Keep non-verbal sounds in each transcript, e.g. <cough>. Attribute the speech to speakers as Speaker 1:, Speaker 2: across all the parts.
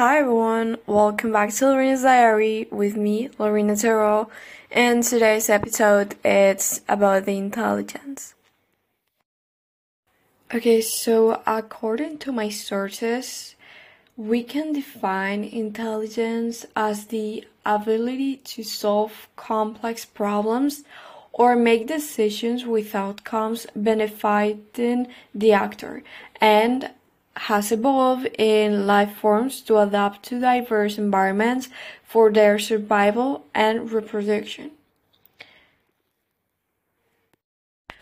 Speaker 1: Hi everyone, welcome back to Lorena's Diary with me, Lorena Terrell, and today's episode is about the intelligence. Okay, so according to my sources, we can define intelligence as the ability to solve complex problems or make decisions with outcomes benefiting the actor and has evolved in life forms to adapt to diverse environments for their survival and reproduction.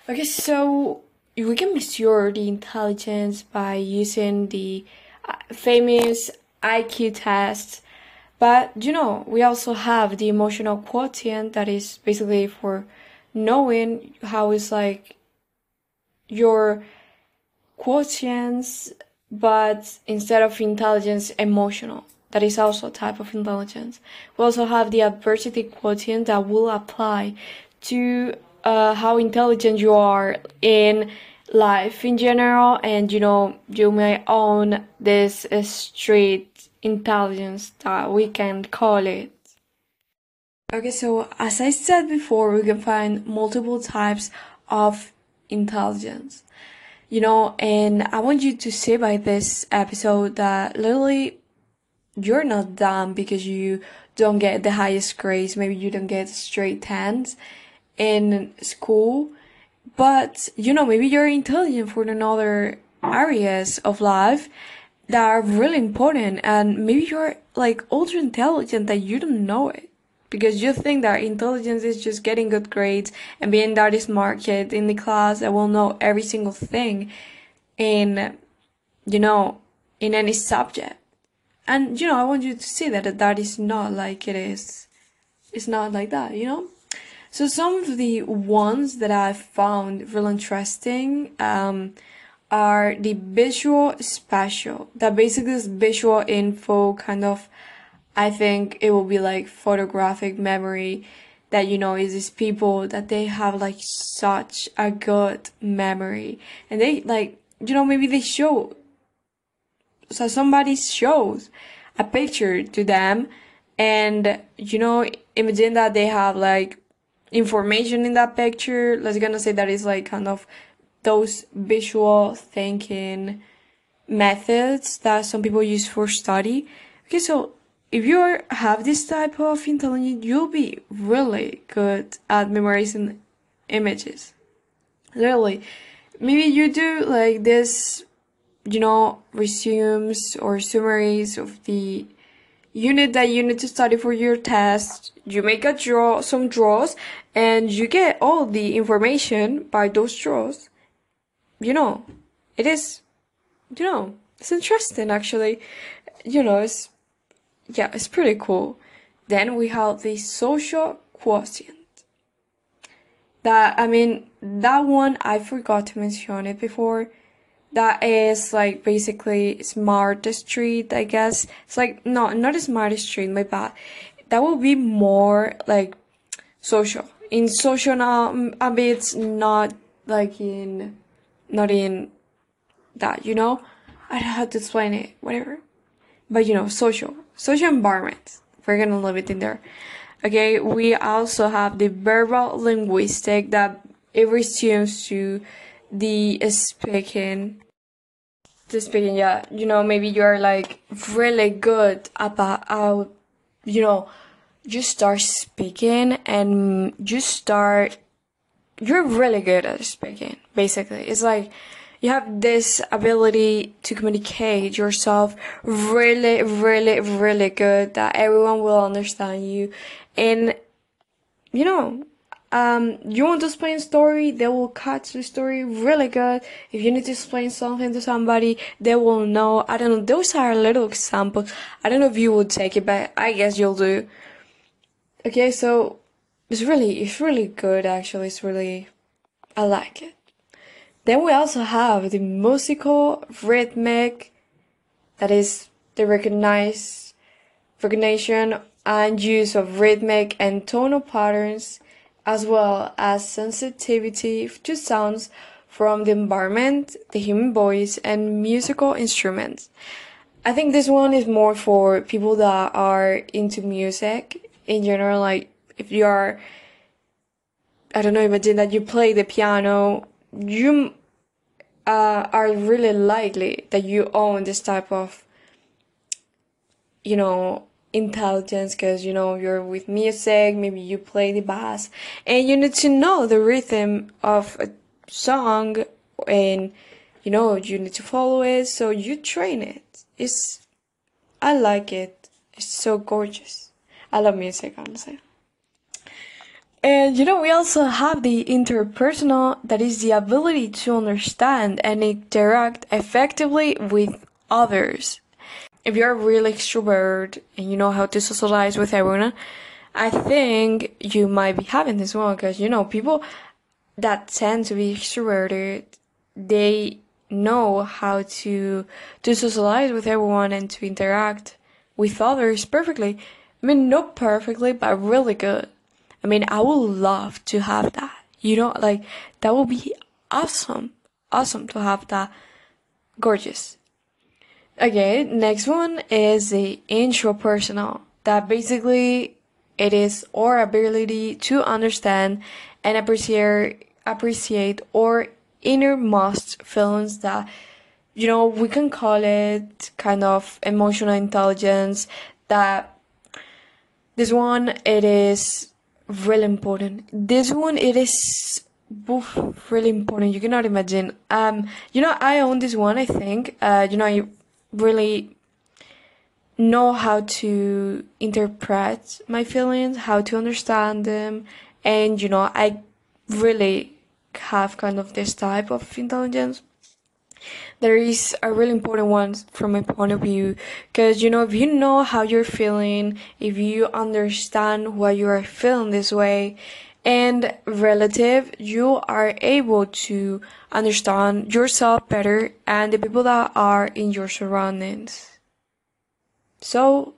Speaker 1: Okay, so we can measure the intelligence by using the uh, famous IQ test, but you know, we also have the emotional quotient that is basically for knowing how is like your quotients but instead of intelligence, emotional. That is also a type of intelligence. We also have the adversity quotient that will apply to uh, how intelligent you are in life in general, and you know, you may own this uh, street intelligence that we can call it. Okay, so as I said before, we can find multiple types of intelligence you know, and I want you to see by this episode that literally you're not dumb because you don't get the highest grades, maybe you don't get straight tens in school, but you know, maybe you're intelligent for another areas of life that are really important. And maybe you're like ultra intelligent that you don't know it because you think that intelligence is just getting good grades and being that smart kid in the class that will know every single thing in you know in any subject. And you know i want you to see that that is not like it is it's not like that you know? So some of the ones that i found really interesting um, are the visual spatial that basically is visual info kind of I think it will be like photographic memory that you know is these people that they have like such a good memory. And they like you know maybe they show so somebody shows a picture to them and you know imagine that they have like information in that picture. Let's gonna say that is like kind of those visual thinking methods that some people use for study. Okay so if you have this type of intelligence, you'll be really good at memorizing images. Literally, maybe you do like this, you know, resumes or summaries of the unit that you need to study for your test. You make a draw, some draws, and you get all the information by those draws. You know, it is, you know, it's interesting actually. You know, it's yeah, it's pretty cool. Then we have the social quotient. That, I mean, that one I forgot to mention it before. That is like basically smart street, I guess. It's like, no, not a smart street, my bad. That will be more like social. In social now, mm, a bit not like in, not in that, you know? I don't know how to explain it, whatever. But you know, social social environment. We're gonna leave it in there. Okay, we also have the verbal linguistic that it resumes to the speaking. The speaking, yeah. You know, maybe you're like really good about how, you know, you start speaking and you start, you're really good at speaking, basically. It's like, you have this ability to communicate yourself really, really, really good that everyone will understand you. And, you know, um, you want to explain a story, they will catch the story really good. If you need to explain something to somebody, they will know. I don't know. Those are little examples. I don't know if you would take it, but I guess you'll do. Okay, so it's really, it's really good actually. It's really, I like it. Then we also have the musical rhythmic, that is the recognition and use of rhythmic and tonal patterns, as well as sensitivity to sounds from the environment, the human voice, and musical instruments. I think this one is more for people that are into music in general. Like if you are, I don't know, imagine that you play the piano, you uh, are really likely that you own this type of, you know, intelligence because you know you're with music maybe you play the bass. And you need to know the rhythm of a song and you know you need to follow it so you train it. It's i like it. It's so gorgeous. I love music honestly and you know we also have the interpersonal that is the ability to understand and interact effectively with others if you're really extrovert and you know how to socialize with everyone, I think you might be having this one because you know people that tend to be extroverted, they know how to to socialize with everyone and to interact with others perfectly. I mean, not perfectly, but really good. I mean, I would love to have that. You know, like that would be awesome, awesome to have that. Gorgeous. Okay, next one is the intrapersonal. That basically it is our ability to understand and appreciate appreciate our innermost feelings that you know we can call it kind of emotional intelligence that this one it is really important. This one it is both really important. You cannot imagine. Um you know i own this one i think. Uh you know I really know how to interpret my feelings, how to understand them, and you know, I really have kind of this type of intelligence. There is a really important one from my point of view because you know, if you know how you're feeling, if you understand why you are feeling this way, and relative, you are able to understand yourself better and the people that are in your surroundings. So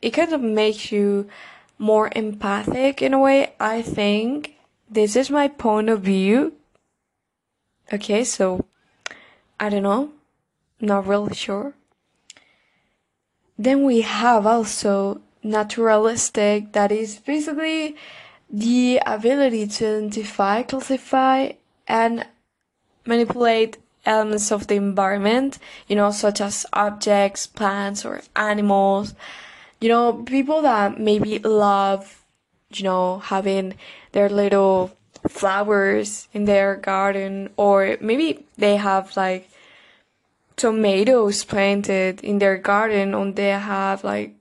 Speaker 1: it kind of makes you more empathic in a way. I think this is my point of view. Okay, so I don't know, not really sure. Then we have also naturalistic, that is basically the ability to identify, classify, and manipulate elements of the environment, you know, such as objects, plants, or animals. You know, people that maybe love, you know, having their little flowers in their garden, or maybe they have like tomatoes planted in their garden, or they have like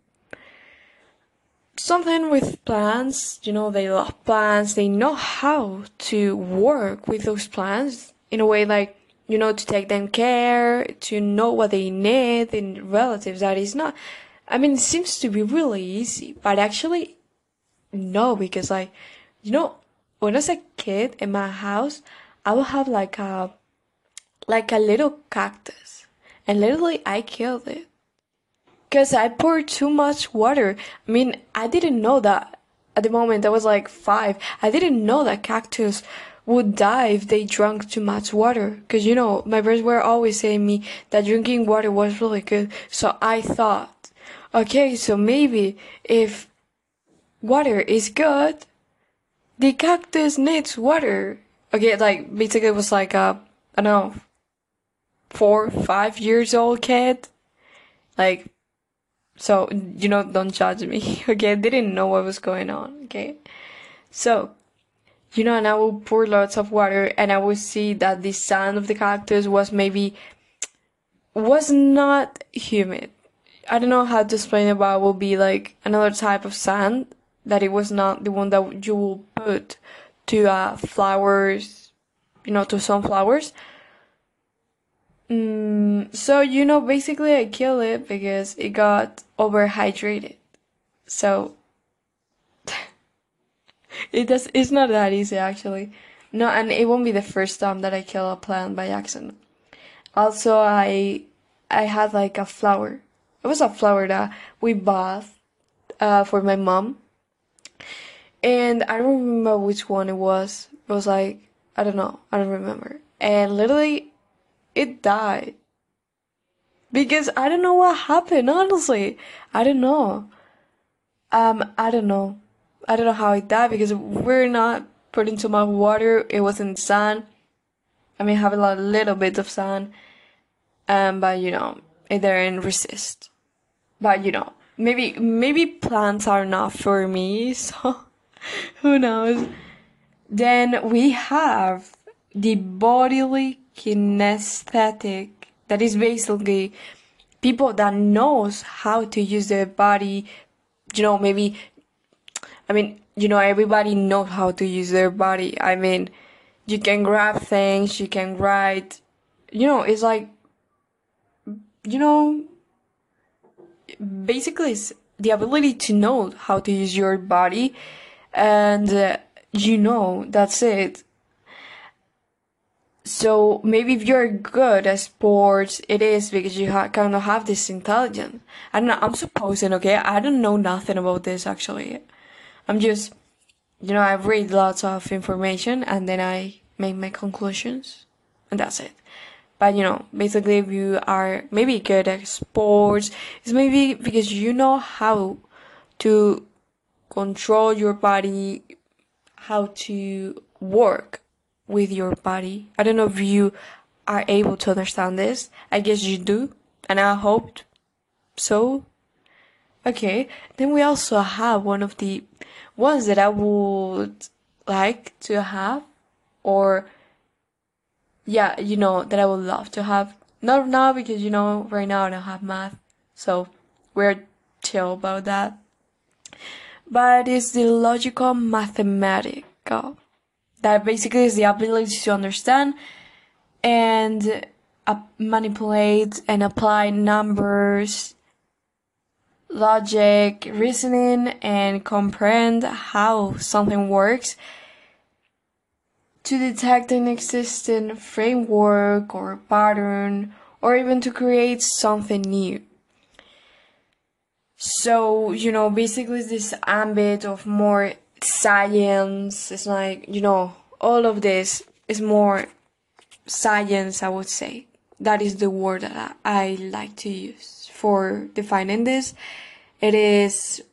Speaker 1: something with plants, you know, they love plants, they know how to work with those plants in a way like, you know, to take them care, to know what they need in relatives. That is not, I mean, it seems to be really easy, but actually, no, because like, you know, when I was a kid in my house, I would have like a, like a little cactus, and literally I killed it because I poured too much water. I mean, I didn't know that at the moment. I was like five. I didn't know that cactus would die if they drank too much water. Because, you know, my parents were always saying me that drinking water was really good. So I thought, okay, so maybe if water is good, the cactus needs water. Okay, like, basically it was like a, I don't know, four, five years old kid. Like, so, you know, don't judge me, <laughs> okay? I didn't know what was going on, okay? So, you know, and I will pour lots of water and I will see that the sand of the cactus was maybe, was not humid. I don't know how to explain it, but it will be like another type of sand that it was not the one that you will to uh, flowers, you know, to sunflowers. Mm, so you know, basically, I killed it because it got overhydrated. So <laughs> it does. It's not that easy actually. No, and it won't be the first time that I kill a plant by accident. Also, I I had like a flower. It was a flower that we bought uh, for my mom, and I don't remember which one it was. It was like I don't know. I don't remember. And literally, it died. because I don't know what happened, honestly. I don't know. Um, I don't know. I don't know how it died because we're not putting too much water. It was in the sun. I mean, have a little bit of sun. Um, but you know, it didn't resist. But you know, maybe, maybe plants are not for me, <laughs> so <laughs> who knows. Then we have the bodily kinesthetic that is basically people that knows how to use their body you know maybe i mean you know everybody knows how to use their body i mean you can grab things you can write you know it's like you know basically it's the ability to know how to use your body and uh, you know that's it so maybe if you're good at sports, it is because you ha- kind of have this intelligence. I don't know. I'm supposing, okay? I don't know nothing about this actually. I'm just, you know, I read lots of information and then I make my conclusions, and that's it. But you know, basically, if you are maybe good at sports, it's maybe because you know how to control your body, how to work with your body. I don't know if you are able to understand this. I guess you do, and I hoped so. Okay, then we also have one of the ones that I would like to have, or yeah, you know, that I would love to have. Not now because you know, right now I don't have math, so we're chill about that. But it's the logical mathematical that basically is the ability to understand and uh, manipulate and apply numbers, logic, reasoning, and comprehend how something works to detect an existing framework or pattern or even to create something new. So, you know, basically this ambit of more science. It's like, you know, all of this is more science, I would say. That is the word that I, I like to use for defining this. It is,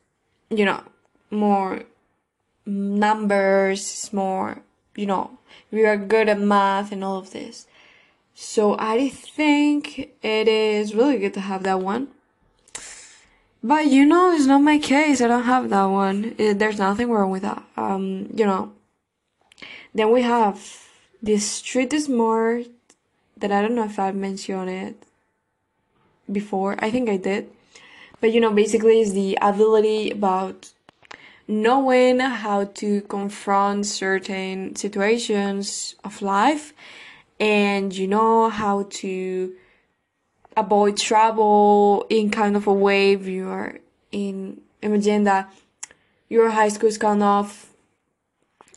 Speaker 1: you know, more numbers, it's more, you know, we are good at math and all of this. So I think it is really good to have that one. But you know, it's not my case. I don't have that one. It, there's nothing wrong with that. Um, you know. Then we have this street smart that I don't know if I've mentioned it before. I think I did. But you know, basically it's the ability about knowing how to confront certain situations of life and you know how to avoid trouble in kind of a way if you are in imagine that your high school is kind of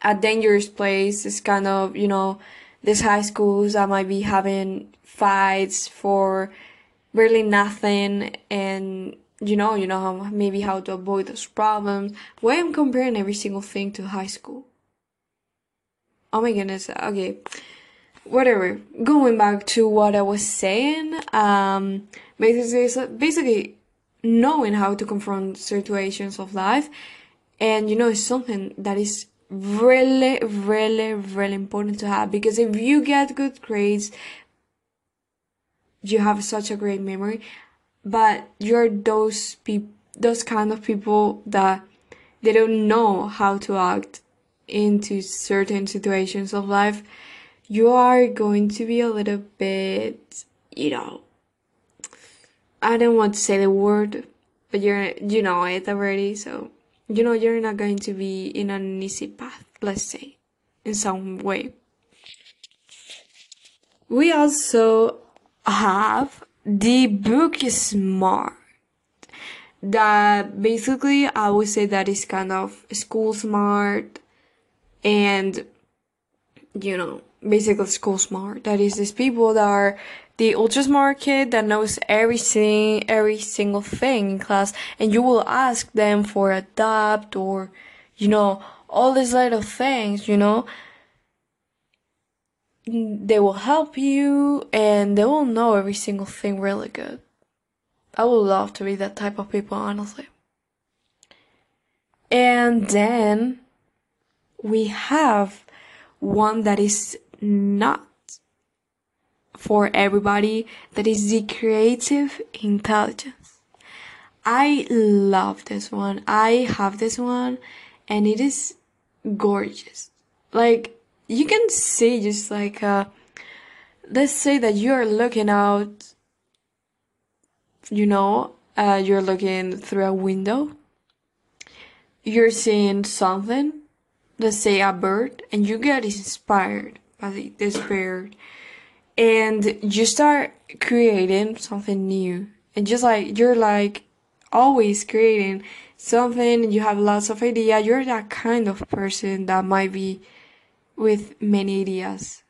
Speaker 1: a dangerous place. It's kind of you know these high schools that might be having fights for really nothing and you know you know how maybe how to avoid those problems. Why i'm comparing every single thing to high school? Oh my goodness okay whatever. Going back to what I was saying, um, basically, basically knowing how to confront situations of life, and you know, it's something that is really, really, really important to have. Because if you get good grades, you have such a great memory, but you're those people, those kind of people that they don't know how to act into certain situations of life you are going to be a little bit, you know, I don't want to say the word, but you're, you know it already, so, you know, you're not going to be in an easy path, let's say, in some way. We also have the book smart that basically I would say that is kind of school smart and you know basically school smart. That is these people that are the ultra smart kid that knows everything, every single thing in class, and you will ask them for a doubt or, you know, all these little things, you know. They will help you and they will know every single thing really good. I would love to be that type of people, honestly. And then we have one that is not for everybody, that is the creative intelligence. I love this one. I have this one and it is gorgeous. Like, you can see just like, uh, let's say that you're looking out, you know, uh, you're looking through a window. You're seeing something, let's say a bird, and you get inspired bird. And you start creating something new. And just like, you're like always creating something, you have lots of ideas. You're that kind of person that might be with many ideas.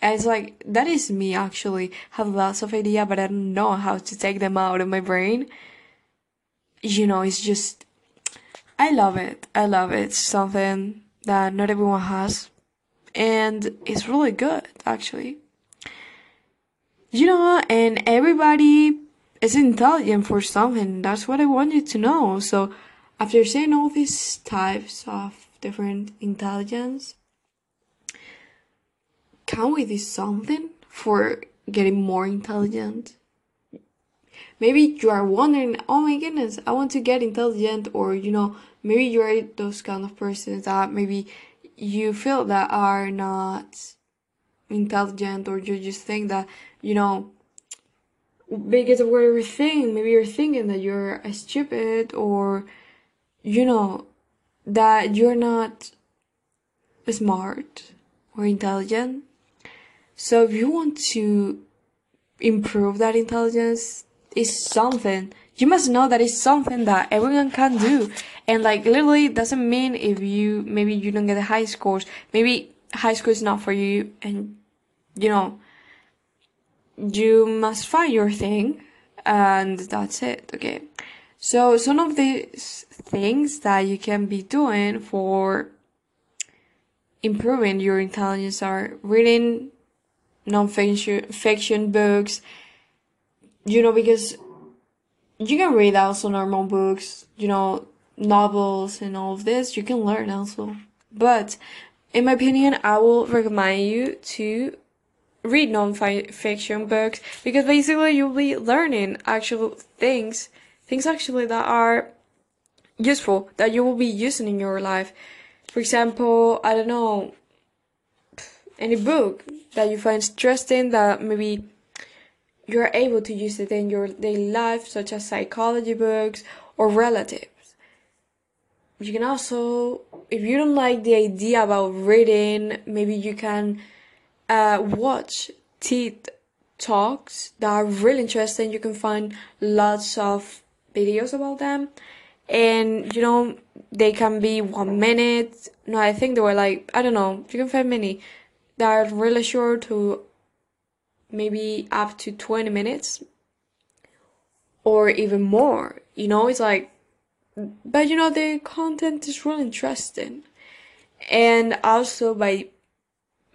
Speaker 1: And it's like, that is me actually. Have lots of ideas, but I don't know how to take them out of my brain. You know, it's just, I love it. I love it. It's something that not everyone has. And it's really good, actually. You know, and everybody is intelligent for something. That's what I want you to know. So, after saying all these types of different intelligence, can we do something for getting more intelligent? Maybe you are wondering, oh my goodness, I want to get intelligent, or you know, maybe you're those kind of persons that maybe you feel that are not intelligent, or you just think that, you know, because of what you're thinking, maybe you're thinking that you're stupid, or you know, that you're not smart or intelligent. So if you want to improve that intelligence, it's something you must know that it's something that everyone can do. And like literally doesn't mean if you maybe you don't get the high scores, maybe high school is not for you and you know you must find your thing and that's it, okay? So some of these things that you can be doing for improving your intelligence are reading non-fiction fiction books you know because you can read also normal books you know novels and all of this. You can learn also. But in my opinion i will recommend you to read non-fiction books because basically you'll be learning actual things things actually that are useful that you will be using in your life. For example i don't know any book that you find interesting that maybe you're able to use it in your daily life, such as psychology books or relatives. You can also, if you don't like the idea about reading, maybe you can uh, watch TED Talks that are really interesting. You can find lots of videos about them. And, you know, they can be one minute. No, I think they were like, I don't know, you can find many that are really short to maybe up to 20 minutes or even more. You know, it's like, but you know, the content is really interesting. And also by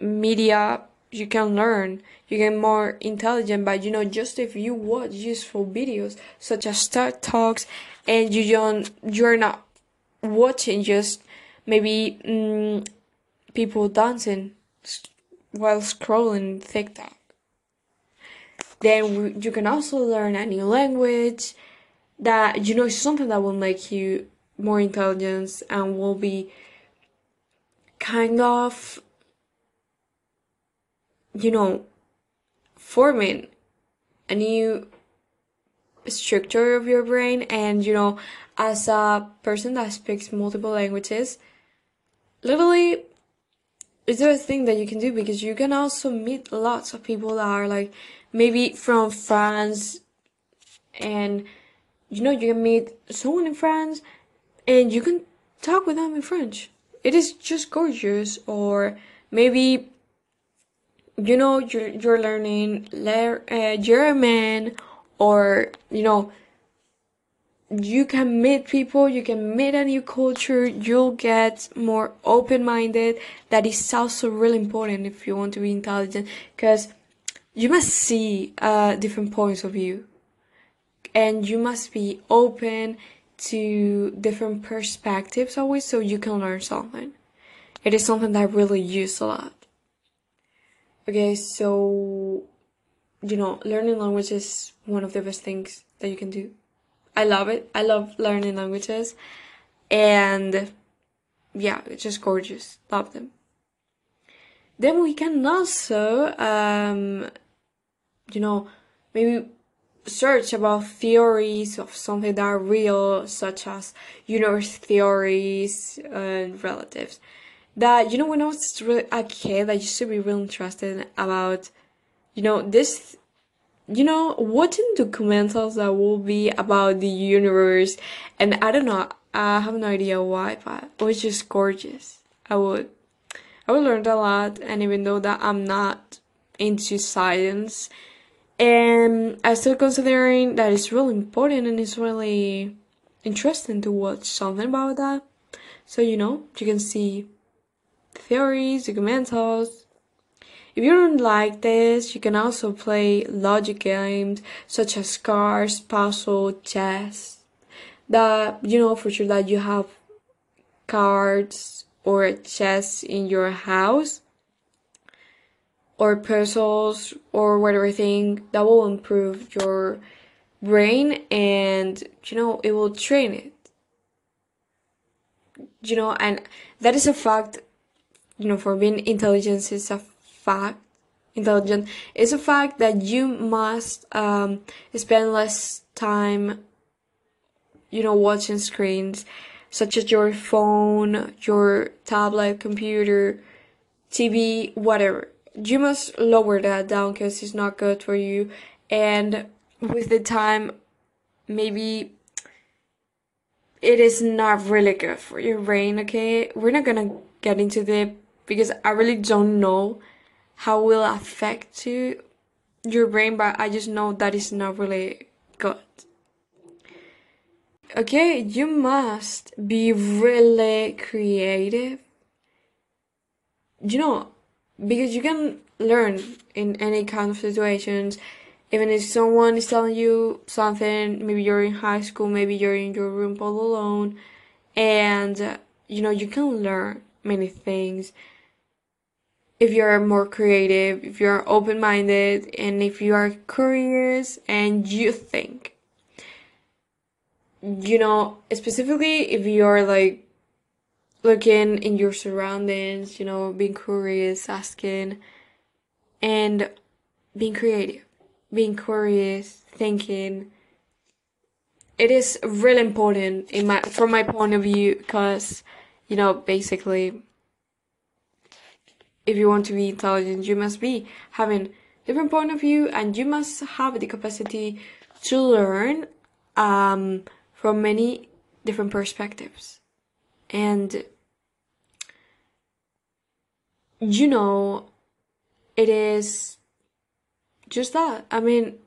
Speaker 1: media, you can learn, you get more intelligent, but you know, just if you watch useful videos such as TED Talks and you don't, you're not watching just maybe mm, people dancing while scrolling TikTok. Then you can also learn a new language that you know is something that will make you more intelligent and will be kind of you know forming a new structure of your brain. And you know as a person that speaks multiple languages literally is there a thing that you can do? Because you can also meet lots of people that are like maybe from France and you know you can meet someone in France and you can talk with them in French. It is just gorgeous or maybe you know you're you're learning uh, German or you know you can meet people, you can meet a new culture, you'll get more open minded. That is also really important if you want to be intelligent because you must see uh, different points of view. and you must be open to different perspectives always so you can learn something. It is something that I really use a lot. Okay, so you know, learning language is one of the best things that you can do. I love it. I love learning languages. And yeah, it's just gorgeous. Love them. Then we can also, um, you know, maybe search about theories of something that are real, such as universe theories and relatives. That, you know, when I was really a kid, I used to be really interested about, you know, this, you know, watching documentals that will be about the universe. And I don't know, I have no idea why, but it was just gorgeous. I would, I would learn a lot. And even though that I'm not into science, and I'm still considering that it's really important and it's really interesting to watch something about that. So, you know, you can see theories, documentals. If you don't like this, you can also play logic games such as cars, puzzle, chess. That, you know, for sure that you have cards or chess in your house or puzzles or whatever thing that will improve your brain and you know it will train it. You know and that is a fact you know for being intelligent is a fact intelligent. Is a fact that you must um, spend less time you know watching screens such as your phone your tablet computer tv whatever you must lower that down because it's not good for you. And with the time maybe it is not really good for your brain okay? We're not gonna get into the because i really don't know how will affect you your brain but i just know that is not really good. Okay you must be really creative. You know because you can learn in any kind of situations. Even if someone is telling you something maybe you're in high school maybe you're in your room all alone. And uh, you know you can learn many things. If you're more creative if you're open-minded and if you are curious and you think. You know specifically if you're like looking in your surroundings, you know, being curious, asking, and being creative, being curious, thinking. It is really important in my from my point of view because, you know, basically, if you want to be intelligent, you must be having different point of view and you must have the capacity to learn um, from many different perspectives and you know it is just that. I mean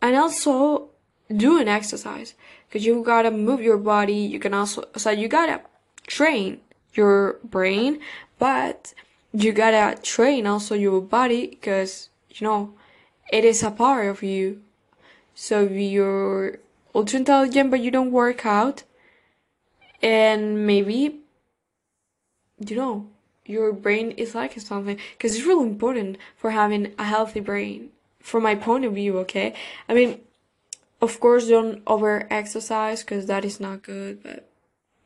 Speaker 1: and also do an exercise because you gotta move your body. You can also so you gotta train your brain but you gotta train also your body because you know it is a part of you. So if you're ultra intelligent but you don't work out and maybe you know your brain is like something because it's really important for having a healthy brain from my point of view okay? I mean of course don't over exercise because that is not good but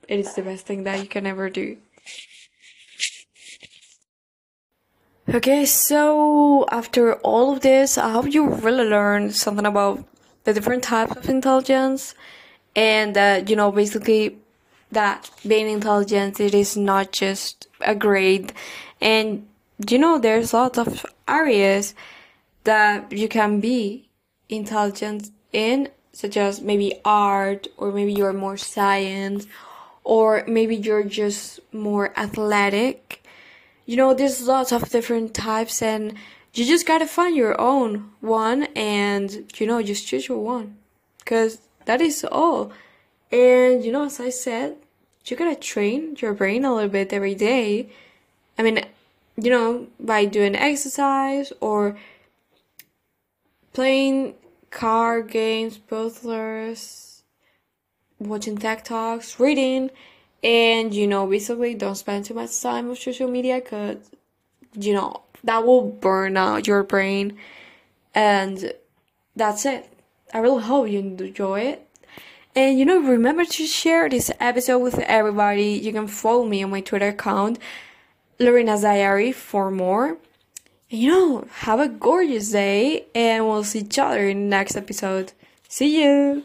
Speaker 1: it is the best thing that you can ever do. Okay so after all of this i hope you really learned something about the different types of intelligence and that you know basically that being intelligent it is not just a grade. And you know there's lots of areas that you can be intelligent in such as maybe art or maybe you're more science or maybe you're just more athletic. You know there's lots of different types and you just gotta find your own one and you know just choose your one. Because that is all and you know, as I said, you gotta train your brain a little bit every day. I mean, you know, by doing exercise or playing card games, puzzlers, watching TED talks, reading, and you know, basically don't spend too much time on social media because you know that will burn out your brain, and that's it. I really hope you enjoy it. And you know, remember to share this episode with everybody. You can follow me on my Twitter account, Lorena's Diary, for more. And you know, have a gorgeous day, and we'll see each other in the next episode. See you!